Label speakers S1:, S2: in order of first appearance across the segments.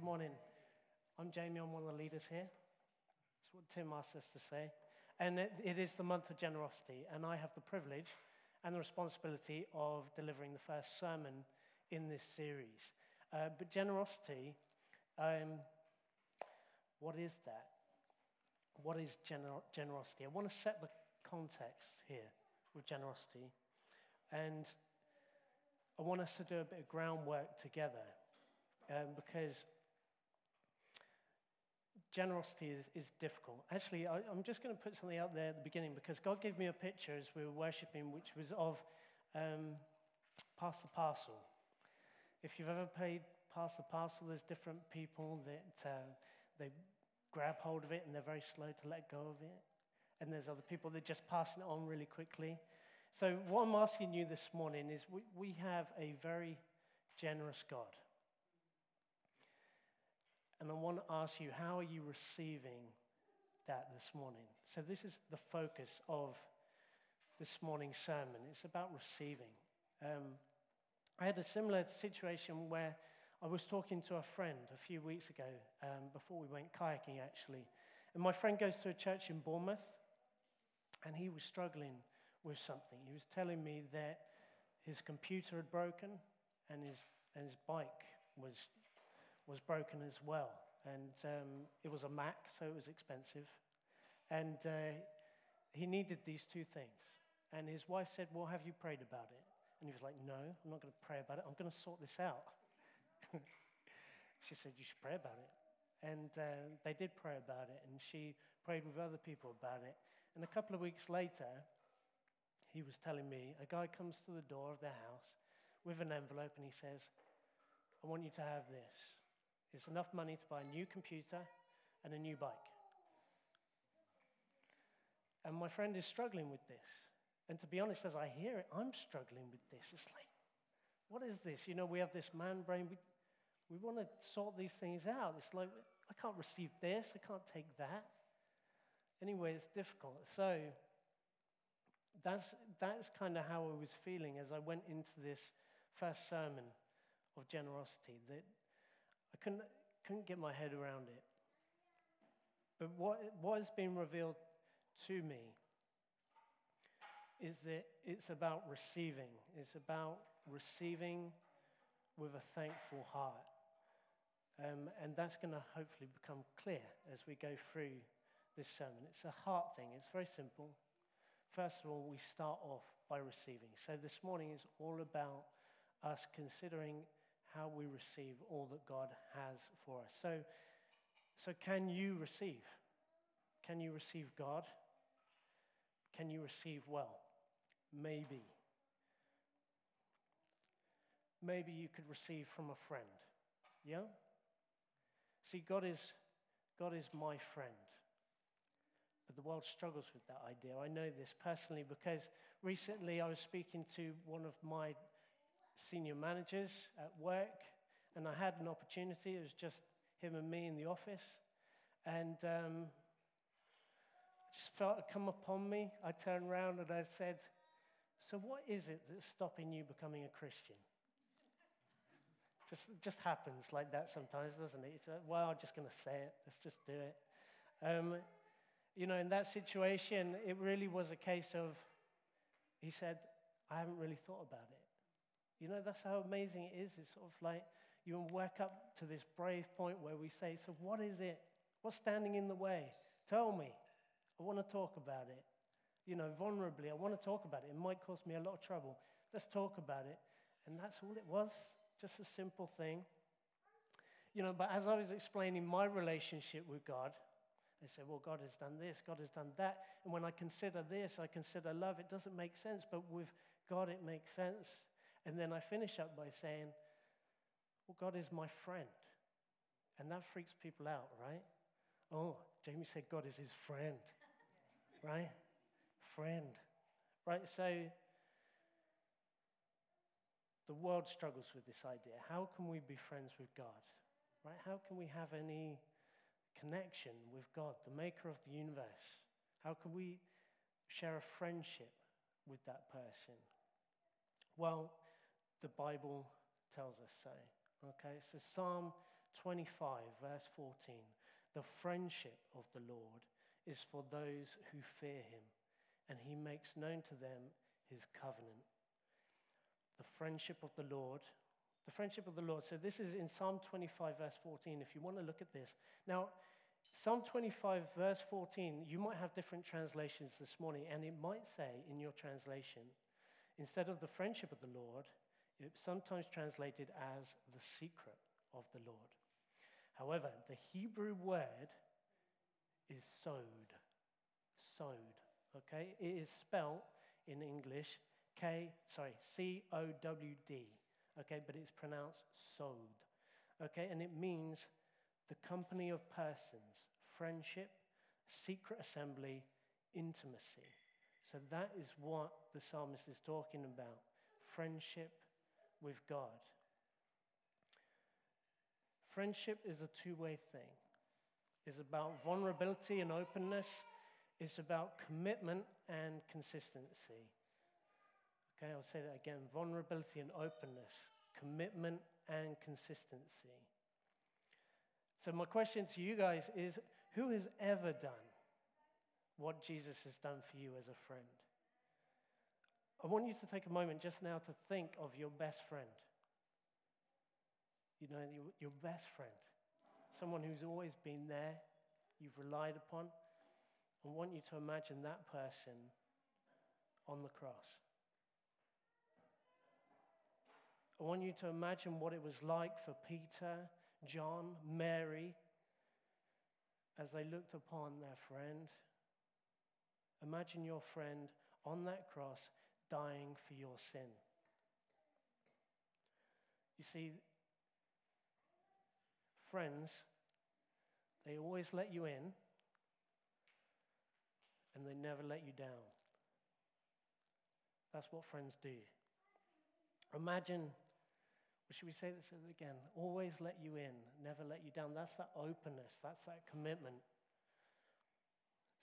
S1: Good morning. I'm Jamie, I'm one of the leaders here. That's what Tim asked us to say. And it, it is the month of generosity, and I have the privilege and the responsibility of delivering the first sermon in this series. Uh, but generosity, um, what is that? What is gener- generosity? I want to set the context here with generosity. And I want us to do a bit of groundwork together um, because generosity is, is difficult. Actually, I, am just going to put something out there at the beginning because God gave me a picture as we were worshiping, which was of um, Pass the Parcel. If you've ever played Pass the Parcel, there's different people that uh, they grab hold of it and they're very slow to let go of it. And there's other people that just passing it on really quickly. So, what I'm asking you this morning is we, we have a very generous God. And I want to ask you, how are you receiving that this morning? So, this is the focus of this morning's sermon. It's about receiving. Um, I had a similar situation where I was talking to a friend a few weeks ago, um, before we went kayaking actually. And my friend goes to a church in Bournemouth, and he was struggling with something. He was telling me that his computer had broken and his, and his bike was was broken as well. And um, it was a Mac, so it was expensive. And uh, he needed these two things. And his wife said, Well, have you prayed about it? And he was like, No, I'm not going to pray about it. I'm going to sort this out. she said, You should pray about it. And uh, they did pray about it, and she prayed with other people about it. And a couple of weeks later, he was telling me a guy comes to the door of their house with an envelope and he says, I want you to have this. It's enough money to buy a new computer and a new bike. And my friend is struggling with this. And to be honest, as I hear it, I'm struggling with this. It's like, what is this? You know, we have this man brain. We, we want to sort these things out. It's like, I can't receive this, I can't take that. Anyway, it's difficult. So that's, that's kind of how I was feeling as I went into this first sermon of generosity. That I couldn't, couldn't get my head around it. But what, what has been revealed to me is that it's about receiving. It's about receiving with a thankful heart. Um, and that's going to hopefully become clear as we go through this sermon. It's a heart thing, it's very simple. First of all, we start off by receiving. So this morning is all about us considering how we receive all that God has for us. So, so can you receive? Can you receive God? Can you receive well? Maybe. Maybe you could receive from a friend. Yeah? See, God is, God is my friend. But the world struggles with that idea. I know this personally because recently I was speaking to one of my senior managers at work, and I had an opportunity. It was just him and me in the office. And um, I just felt it come upon me. I turned around and I said, So, what is it that's stopping you becoming a Christian? just, just happens like that sometimes, doesn't it? It's like, well, I'm just going to say it. Let's just do it. Um, you know, in that situation, it really was a case of, he said, I haven't really thought about it. You know, that's how amazing it is. It's sort of like you work up to this brave point where we say, So, what is it? What's standing in the way? Tell me. I want to talk about it. You know, vulnerably, I want to talk about it. It might cause me a lot of trouble. Let's talk about it. And that's all it was, just a simple thing. You know, but as I was explaining my relationship with God, they said, well, God has done this, God has done that. And when I consider this, I consider love. It doesn't make sense, but with God, it makes sense. And then I finish up by saying, Well, God is my friend. And that freaks people out, right? Oh, Jamie said God is his friend, right? Friend, right? So the world struggles with this idea. How can we be friends with God, right? How can we have any connection with God, the maker of the universe? How can we share a friendship with that person? Well, the Bible tells us so. Okay, so Psalm 25, verse 14, the friendship of the Lord is for those who fear him, and he makes known to them his covenant. The friendship of the Lord, the friendship of the Lord. So this is in Psalm 25, verse 14, if you want to look at this. Now, Psalm 25, verse 14, you might have different translations this morning, and it might say in your translation, instead of the friendship of the Lord, it's sometimes translated as the secret of the Lord. However, the Hebrew word is sod. Sod. Okay? It is spelt in English K, sorry, C O W D. Okay, but it's pronounced sod. Okay, and it means the company of persons, friendship, secret assembly, intimacy. So that is what the psalmist is talking about friendship with God. Friendship is a two way thing. It's about vulnerability and openness, it's about commitment and consistency. Okay, I'll say that again vulnerability and openness, commitment and consistency. So, my question to you guys is who has ever done what Jesus has done for you as a friend? I want you to take a moment just now to think of your best friend. You know, your, your best friend, someone who's always been there, you've relied upon. I want you to imagine that person on the cross. I want you to imagine what it was like for Peter, John, Mary, as they looked upon their friend. Imagine your friend on that cross dying for your sin. You see, friends, they always let you in and they never let you down. That's what friends do. Imagine, should we say this again? Always let you in, never let you down. That's that openness, that's that commitment.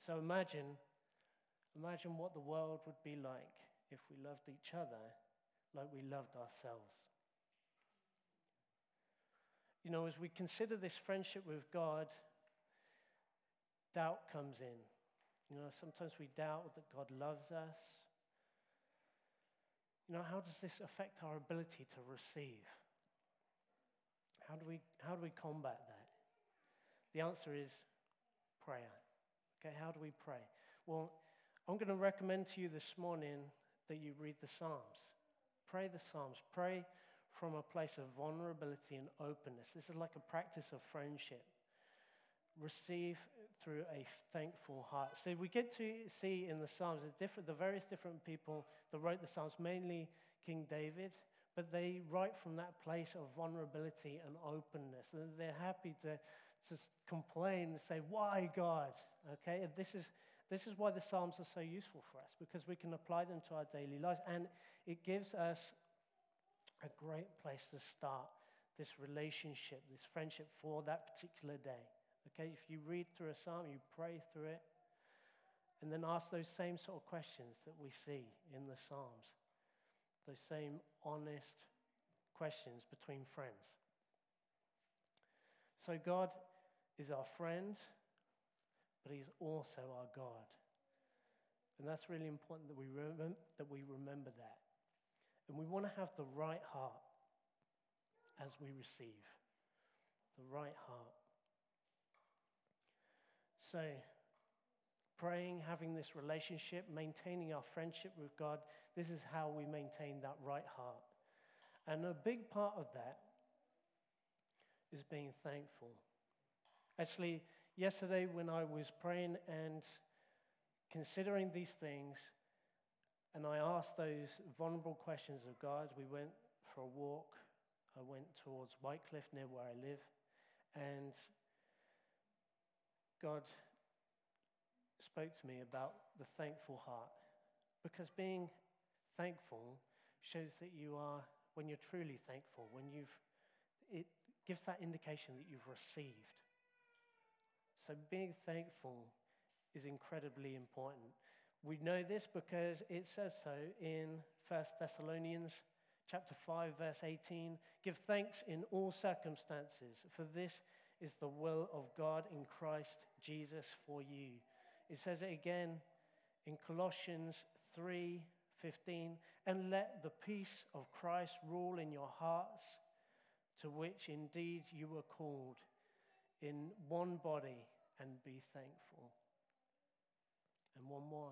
S1: So imagine, imagine what the world would be like if we loved each other like we loved ourselves. You know, as we consider this friendship with God, doubt comes in. You know, sometimes we doubt that God loves us. You know, how does this affect our ability to receive? How do we, how do we combat that? The answer is prayer. Okay, how do we pray? Well, I'm going to recommend to you this morning that you read the Psalms. Pray the Psalms. Pray from a place of vulnerability and openness. This is like a practice of friendship. Receive through a thankful heart. So we get to see in the Psalms the, different, the various different people that wrote the Psalms, mainly King David, but they write from that place of vulnerability and openness. And they're happy to just complain and say, Why, God? Okay, this is, this is why the Psalms are so useful for us, because we can apply them to our daily lives. And it gives us a great place to start this relationship, this friendship for that particular day. Okay, if you read through a psalm, you pray through it, and then ask those same sort of questions that we see in the Psalms, those same honest questions between friends. So, God is our friend, but He's also our God. And that's really important that we, remember, that we remember that. And we want to have the right heart as we receive. The right heart. So, praying, having this relationship, maintaining our friendship with God, this is how we maintain that right heart. And a big part of that is being thankful. Actually, yesterday when I was praying and considering these things, and I asked those vulnerable questions of God. We went for a walk. I went towards Whitecliff, near where I live. And God spoke to me about the thankful heart. Because being thankful shows that you are, when you're truly thankful, when you've, it gives that indication that you've received. So being thankful is incredibly important. We know this because it says so in 1 Thessalonians chapter 5, verse 18 Give thanks in all circumstances, for this is the will of God in Christ Jesus for you. It says it again in Colossians 3 15, and let the peace of Christ rule in your hearts, to which indeed you were called in one body, and be thankful. And one more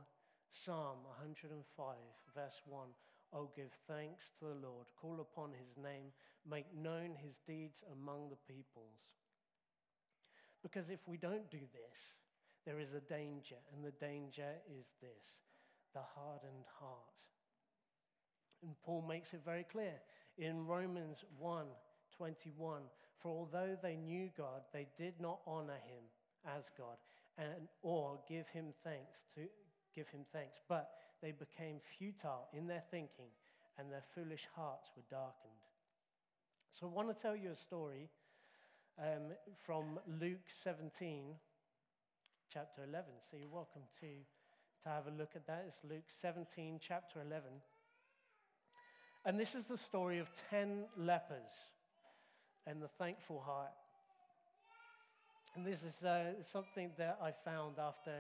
S1: Psalm 105, verse 1. Oh, give thanks to the Lord, call upon his name, make known his deeds among the peoples. Because if we don't do this, there is a danger, and the danger is this the hardened heart. And Paul makes it very clear in Romans 1 21 For although they knew God, they did not honor him as God and, or give him thanks to give him thanks, but they became futile in their thinking and their foolish hearts were darkened. So I want to tell you a story um, from Luke 17, chapter 11. So you're welcome to, to have a look at that. It's Luke 17, chapter 11. And this is the story of 10 lepers and the thankful heart. And this is uh, something that I found after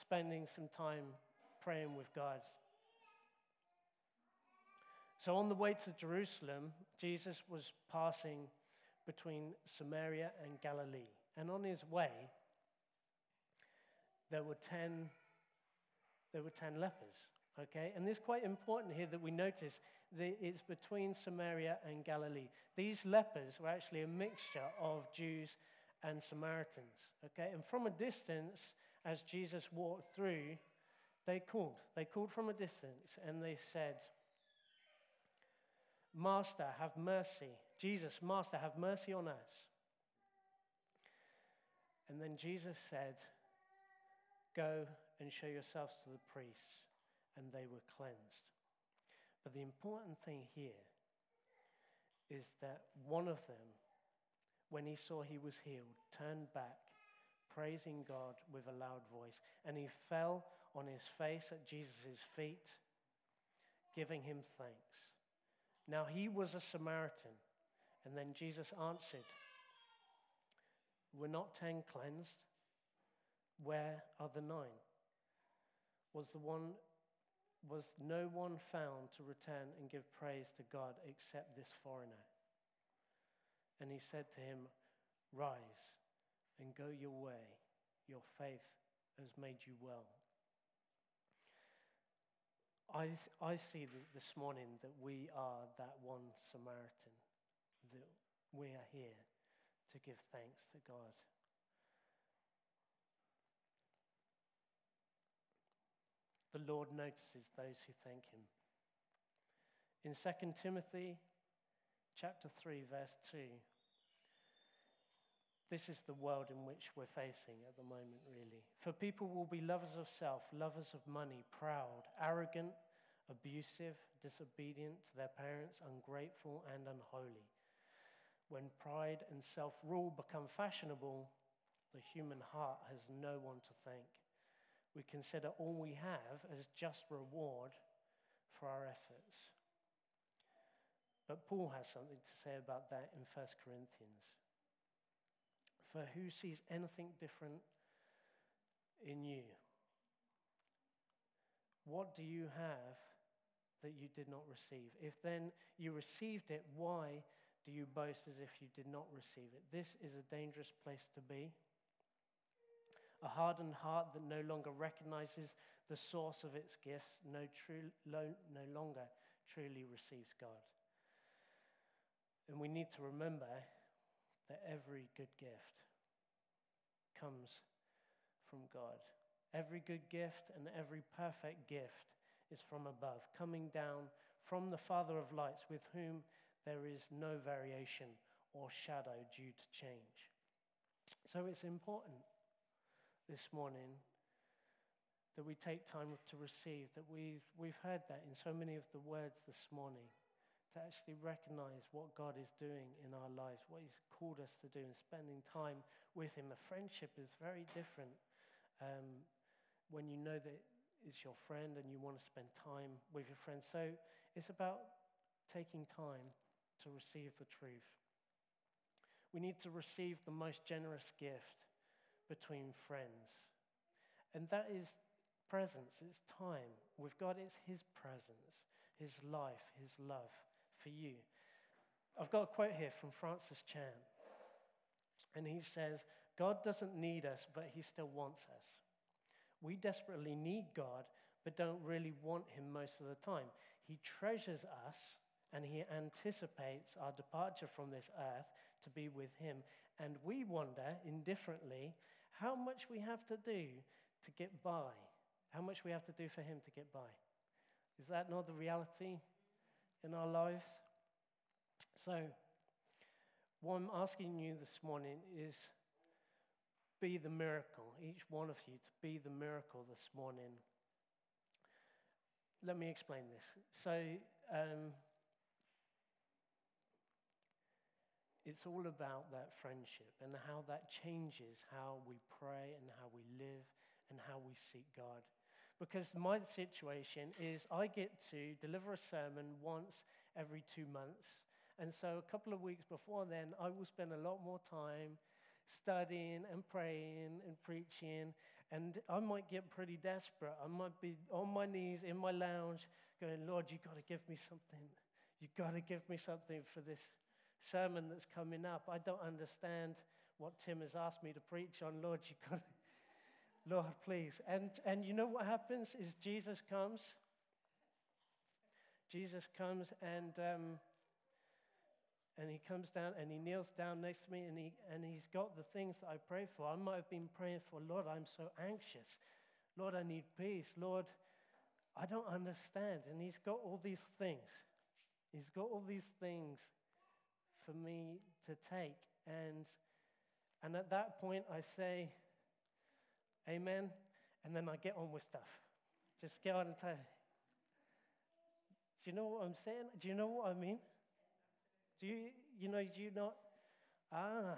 S1: spending some time praying with God. So, on the way to Jerusalem, Jesus was passing between Samaria and Galilee. And on his way, there were 10, there were 10 lepers. Okay? And this is quite important here that we notice that it's between Samaria and Galilee. These lepers were actually a mixture of Jews and Samaritans. Okay? And from a distance, as Jesus walked through, they called. They called from a distance and they said, Master, have mercy. Jesus, Master, have mercy on us. And then Jesus said, Go and show yourselves to the priests. And they were cleansed. But the important thing here is that one of them, when he saw he was healed, turned back, praising God with a loud voice. And he fell on his face at Jesus' feet, giving him thanks. Now he was a Samaritan. And then Jesus answered, Were not ten cleansed? Where are the nine? Was the one was no one found to return and give praise to God except this foreigner? And he said to him, Rise and go your way. Your faith has made you well. I, I see this morning that we are that one Samaritan, that we are here to give thanks to God. The Lord notices those who thank Him. In 2 Timothy chapter 3, verse 2, this is the world in which we're facing at the moment, really. For people will be lovers of self, lovers of money, proud, arrogant, abusive, disobedient to their parents, ungrateful, and unholy. When pride and self rule become fashionable, the human heart has no one to thank. We consider all we have as just reward for our efforts. But Paul has something to say about that in 1 Corinthians. For who sees anything different in you? What do you have that you did not receive? If then you received it, why do you boast as if you did not receive it? This is a dangerous place to be. A hardened heart that no longer recognizes the source of its gifts no, true, no longer truly receives God. And we need to remember that every good gift comes from God. Every good gift and every perfect gift is from above, coming down from the Father of lights, with whom there is no variation or shadow due to change. So it's important this morning that we take time to receive, that we've, we've heard that in so many of the words this morning to actually recognize what God is doing in our lives, what He's called us to do, and spending time with Him. A friendship is very different um, when you know that it's your friend and you want to spend time with your friend. So it's about taking time to receive the truth. We need to receive the most generous gift between friends. And that is presence, it's time. With God, it's His presence, His life, His love for you. I've got a quote here from Francis Chan. And he says, God doesn't need us, but He still wants us. We desperately need God, but don't really want Him most of the time. He treasures us and He anticipates our departure from this earth to be with Him. And we wonder indifferently how much we have to do to get by, how much we have to do for Him to get by. Is that not the reality in our lives? So, what I'm asking you this morning is be the miracle, each one of you to be the miracle this morning. Let me explain this. So, um, it's all about that friendship and how that changes how we pray and how we live and how we seek God. Because my situation is I get to deliver a sermon once every two months. And so a couple of weeks before then, I will spend a lot more time studying and praying and preaching. And I might get pretty desperate. I might be on my knees in my lounge going, Lord, you've got to give me something. You've got to give me something for this sermon that's coming up. I don't understand what Tim has asked me to preach on. Lord, you got Lord, please. And, and you know what happens is Jesus comes. Jesus comes and, um, and he comes down and he kneels down next to me and, he, and he's got the things that I pray for. I might have been praying for, Lord, I'm so anxious. Lord, I need peace. Lord, I don't understand. And he's got all these things. He's got all these things for me to take. And, and at that point, I say, Amen. And then I get on with stuff. Just get on and tell. Do you know what I'm saying? Do you know what I mean? Do you, you know, do you not? Ah,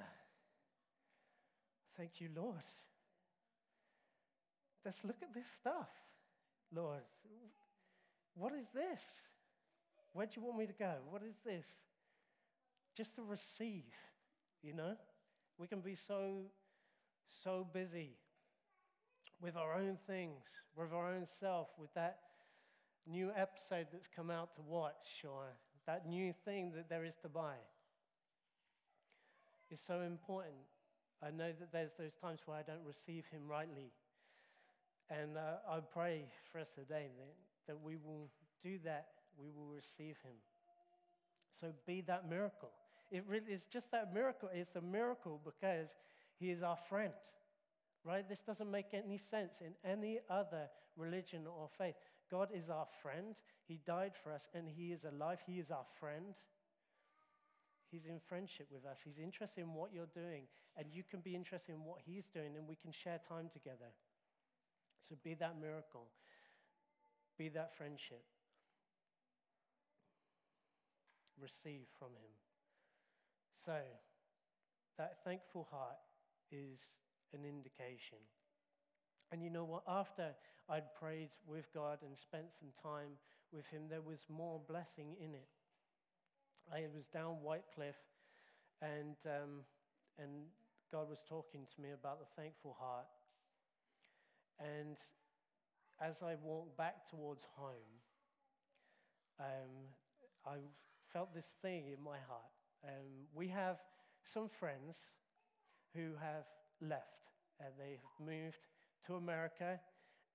S1: thank you, Lord. Let's look at this stuff, Lord. What is this? Where do you want me to go? What is this? Just to receive, you know? We can be so, so busy with our own things, with our own self, with that new episode that's come out to watch, or that new thing that there is to buy. It's so important. I know that there's those times where I don't receive Him rightly. And uh, I pray for us today that, that we will do that, we will receive Him. So be that miracle. It really, it's just that miracle. It's a miracle because he is our friend, right? This doesn't make any sense in any other religion or faith. God is our friend. He died for us and he is alive. He is our friend. He's in friendship with us. He's interested in what you're doing, and you can be interested in what he's doing, and we can share time together. So be that miracle, be that friendship. Receive from him. So, that thankful heart is an indication. And you know what? After I'd prayed with God and spent some time with Him, there was more blessing in it. I was down Whitecliff, and, um, and God was talking to me about the thankful heart. And as I walked back towards home, um, I felt this thing in my heart. Um, we have some friends who have left. Uh, they've moved to America,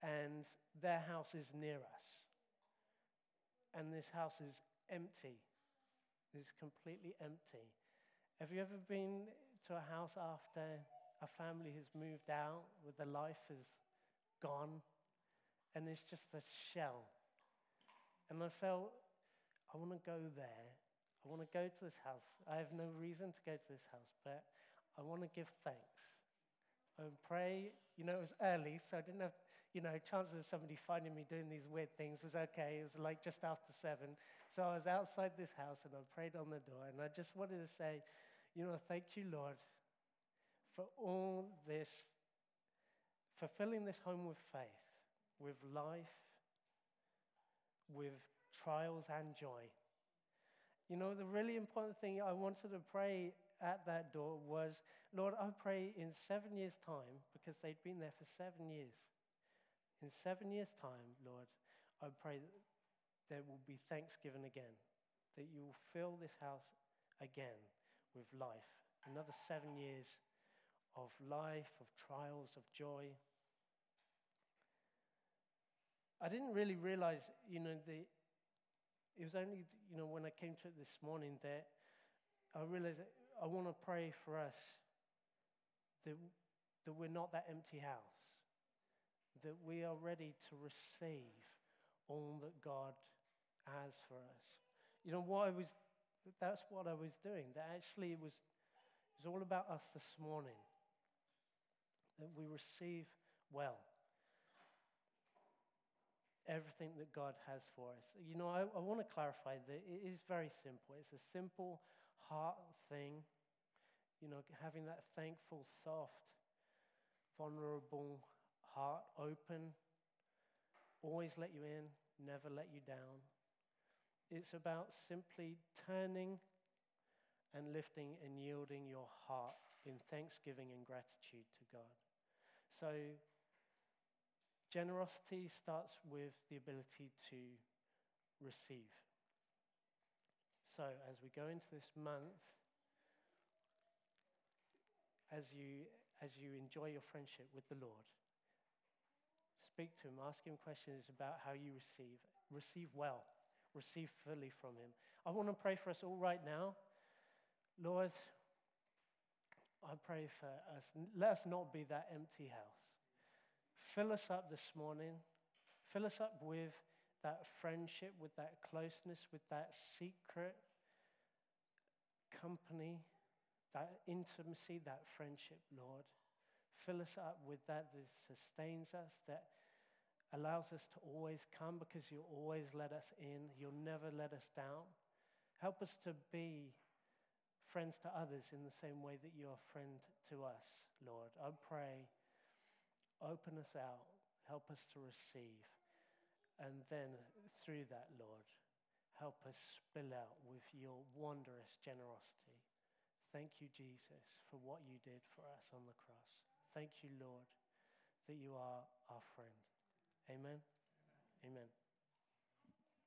S1: and their house is near us. And this house is empty. It's completely empty. Have you ever been to a house after a family has moved out, where the life is gone, and it's just a shell? And I felt, I want to go there I want to go to this house. I have no reason to go to this house, but I want to give thanks and pray. You know, it was early, so I didn't have, you know, chances of somebody finding me doing these weird things was okay. It was like just after seven. So I was outside this house and I prayed on the door. And I just wanted to say, you know, thank you, Lord, for all this, for filling this home with faith, with life, with trials and joy You know, the really important thing I wanted to pray at that door was, Lord, I pray in seven years' time, because they'd been there for seven years. In seven years' time, Lord, I pray that there will be thanksgiving again, that you will fill this house again with life. Another seven years of life, of trials, of joy. I didn't really realize, you know, the, it was only, you know, when I came to it this morning that I realized that I want to pray for us that, that we're not that empty house, that we are ready to receive all that God has for us. You know, what I was, that's what I was doing. That actually it was, it was all about us this morning that we receive well everything that God has for us. You know, I, I want to clarify that it is very simple. It's a simple heart thing. You know, having that thankful, soft, vulnerable heart open, always let you in, never let you down. It's about simply turning and lifting and yielding your heart in thanksgiving and gratitude to God. So, generosity starts with the ability to receive. So, as we go into this month, as you, as you enjoy your friendship with the Lord, speak to Him, ask Him questions about how you receive. Receive well, receive fully from Him. I want to pray for us all right now. Lord, I pray for us. Let us not be that empty house. Fill us up this morning. Fill us up with that friendship, with that closeness, with that secret company, that intimacy, that friendship, Lord. Fill us up with that that sustains us, that allows us to always come because you always let us in. You'll never let us down. Help us to be friends to others in the same way that you're a friend to us, Lord. I pray, open us out, help us to receive. And then through that, Lord, help us spill out with your wondrous generosity. Thank you, Jesus, for what you did for us on the cross. Thank you, Lord, that you are our friend. Amen. Amen. Amen.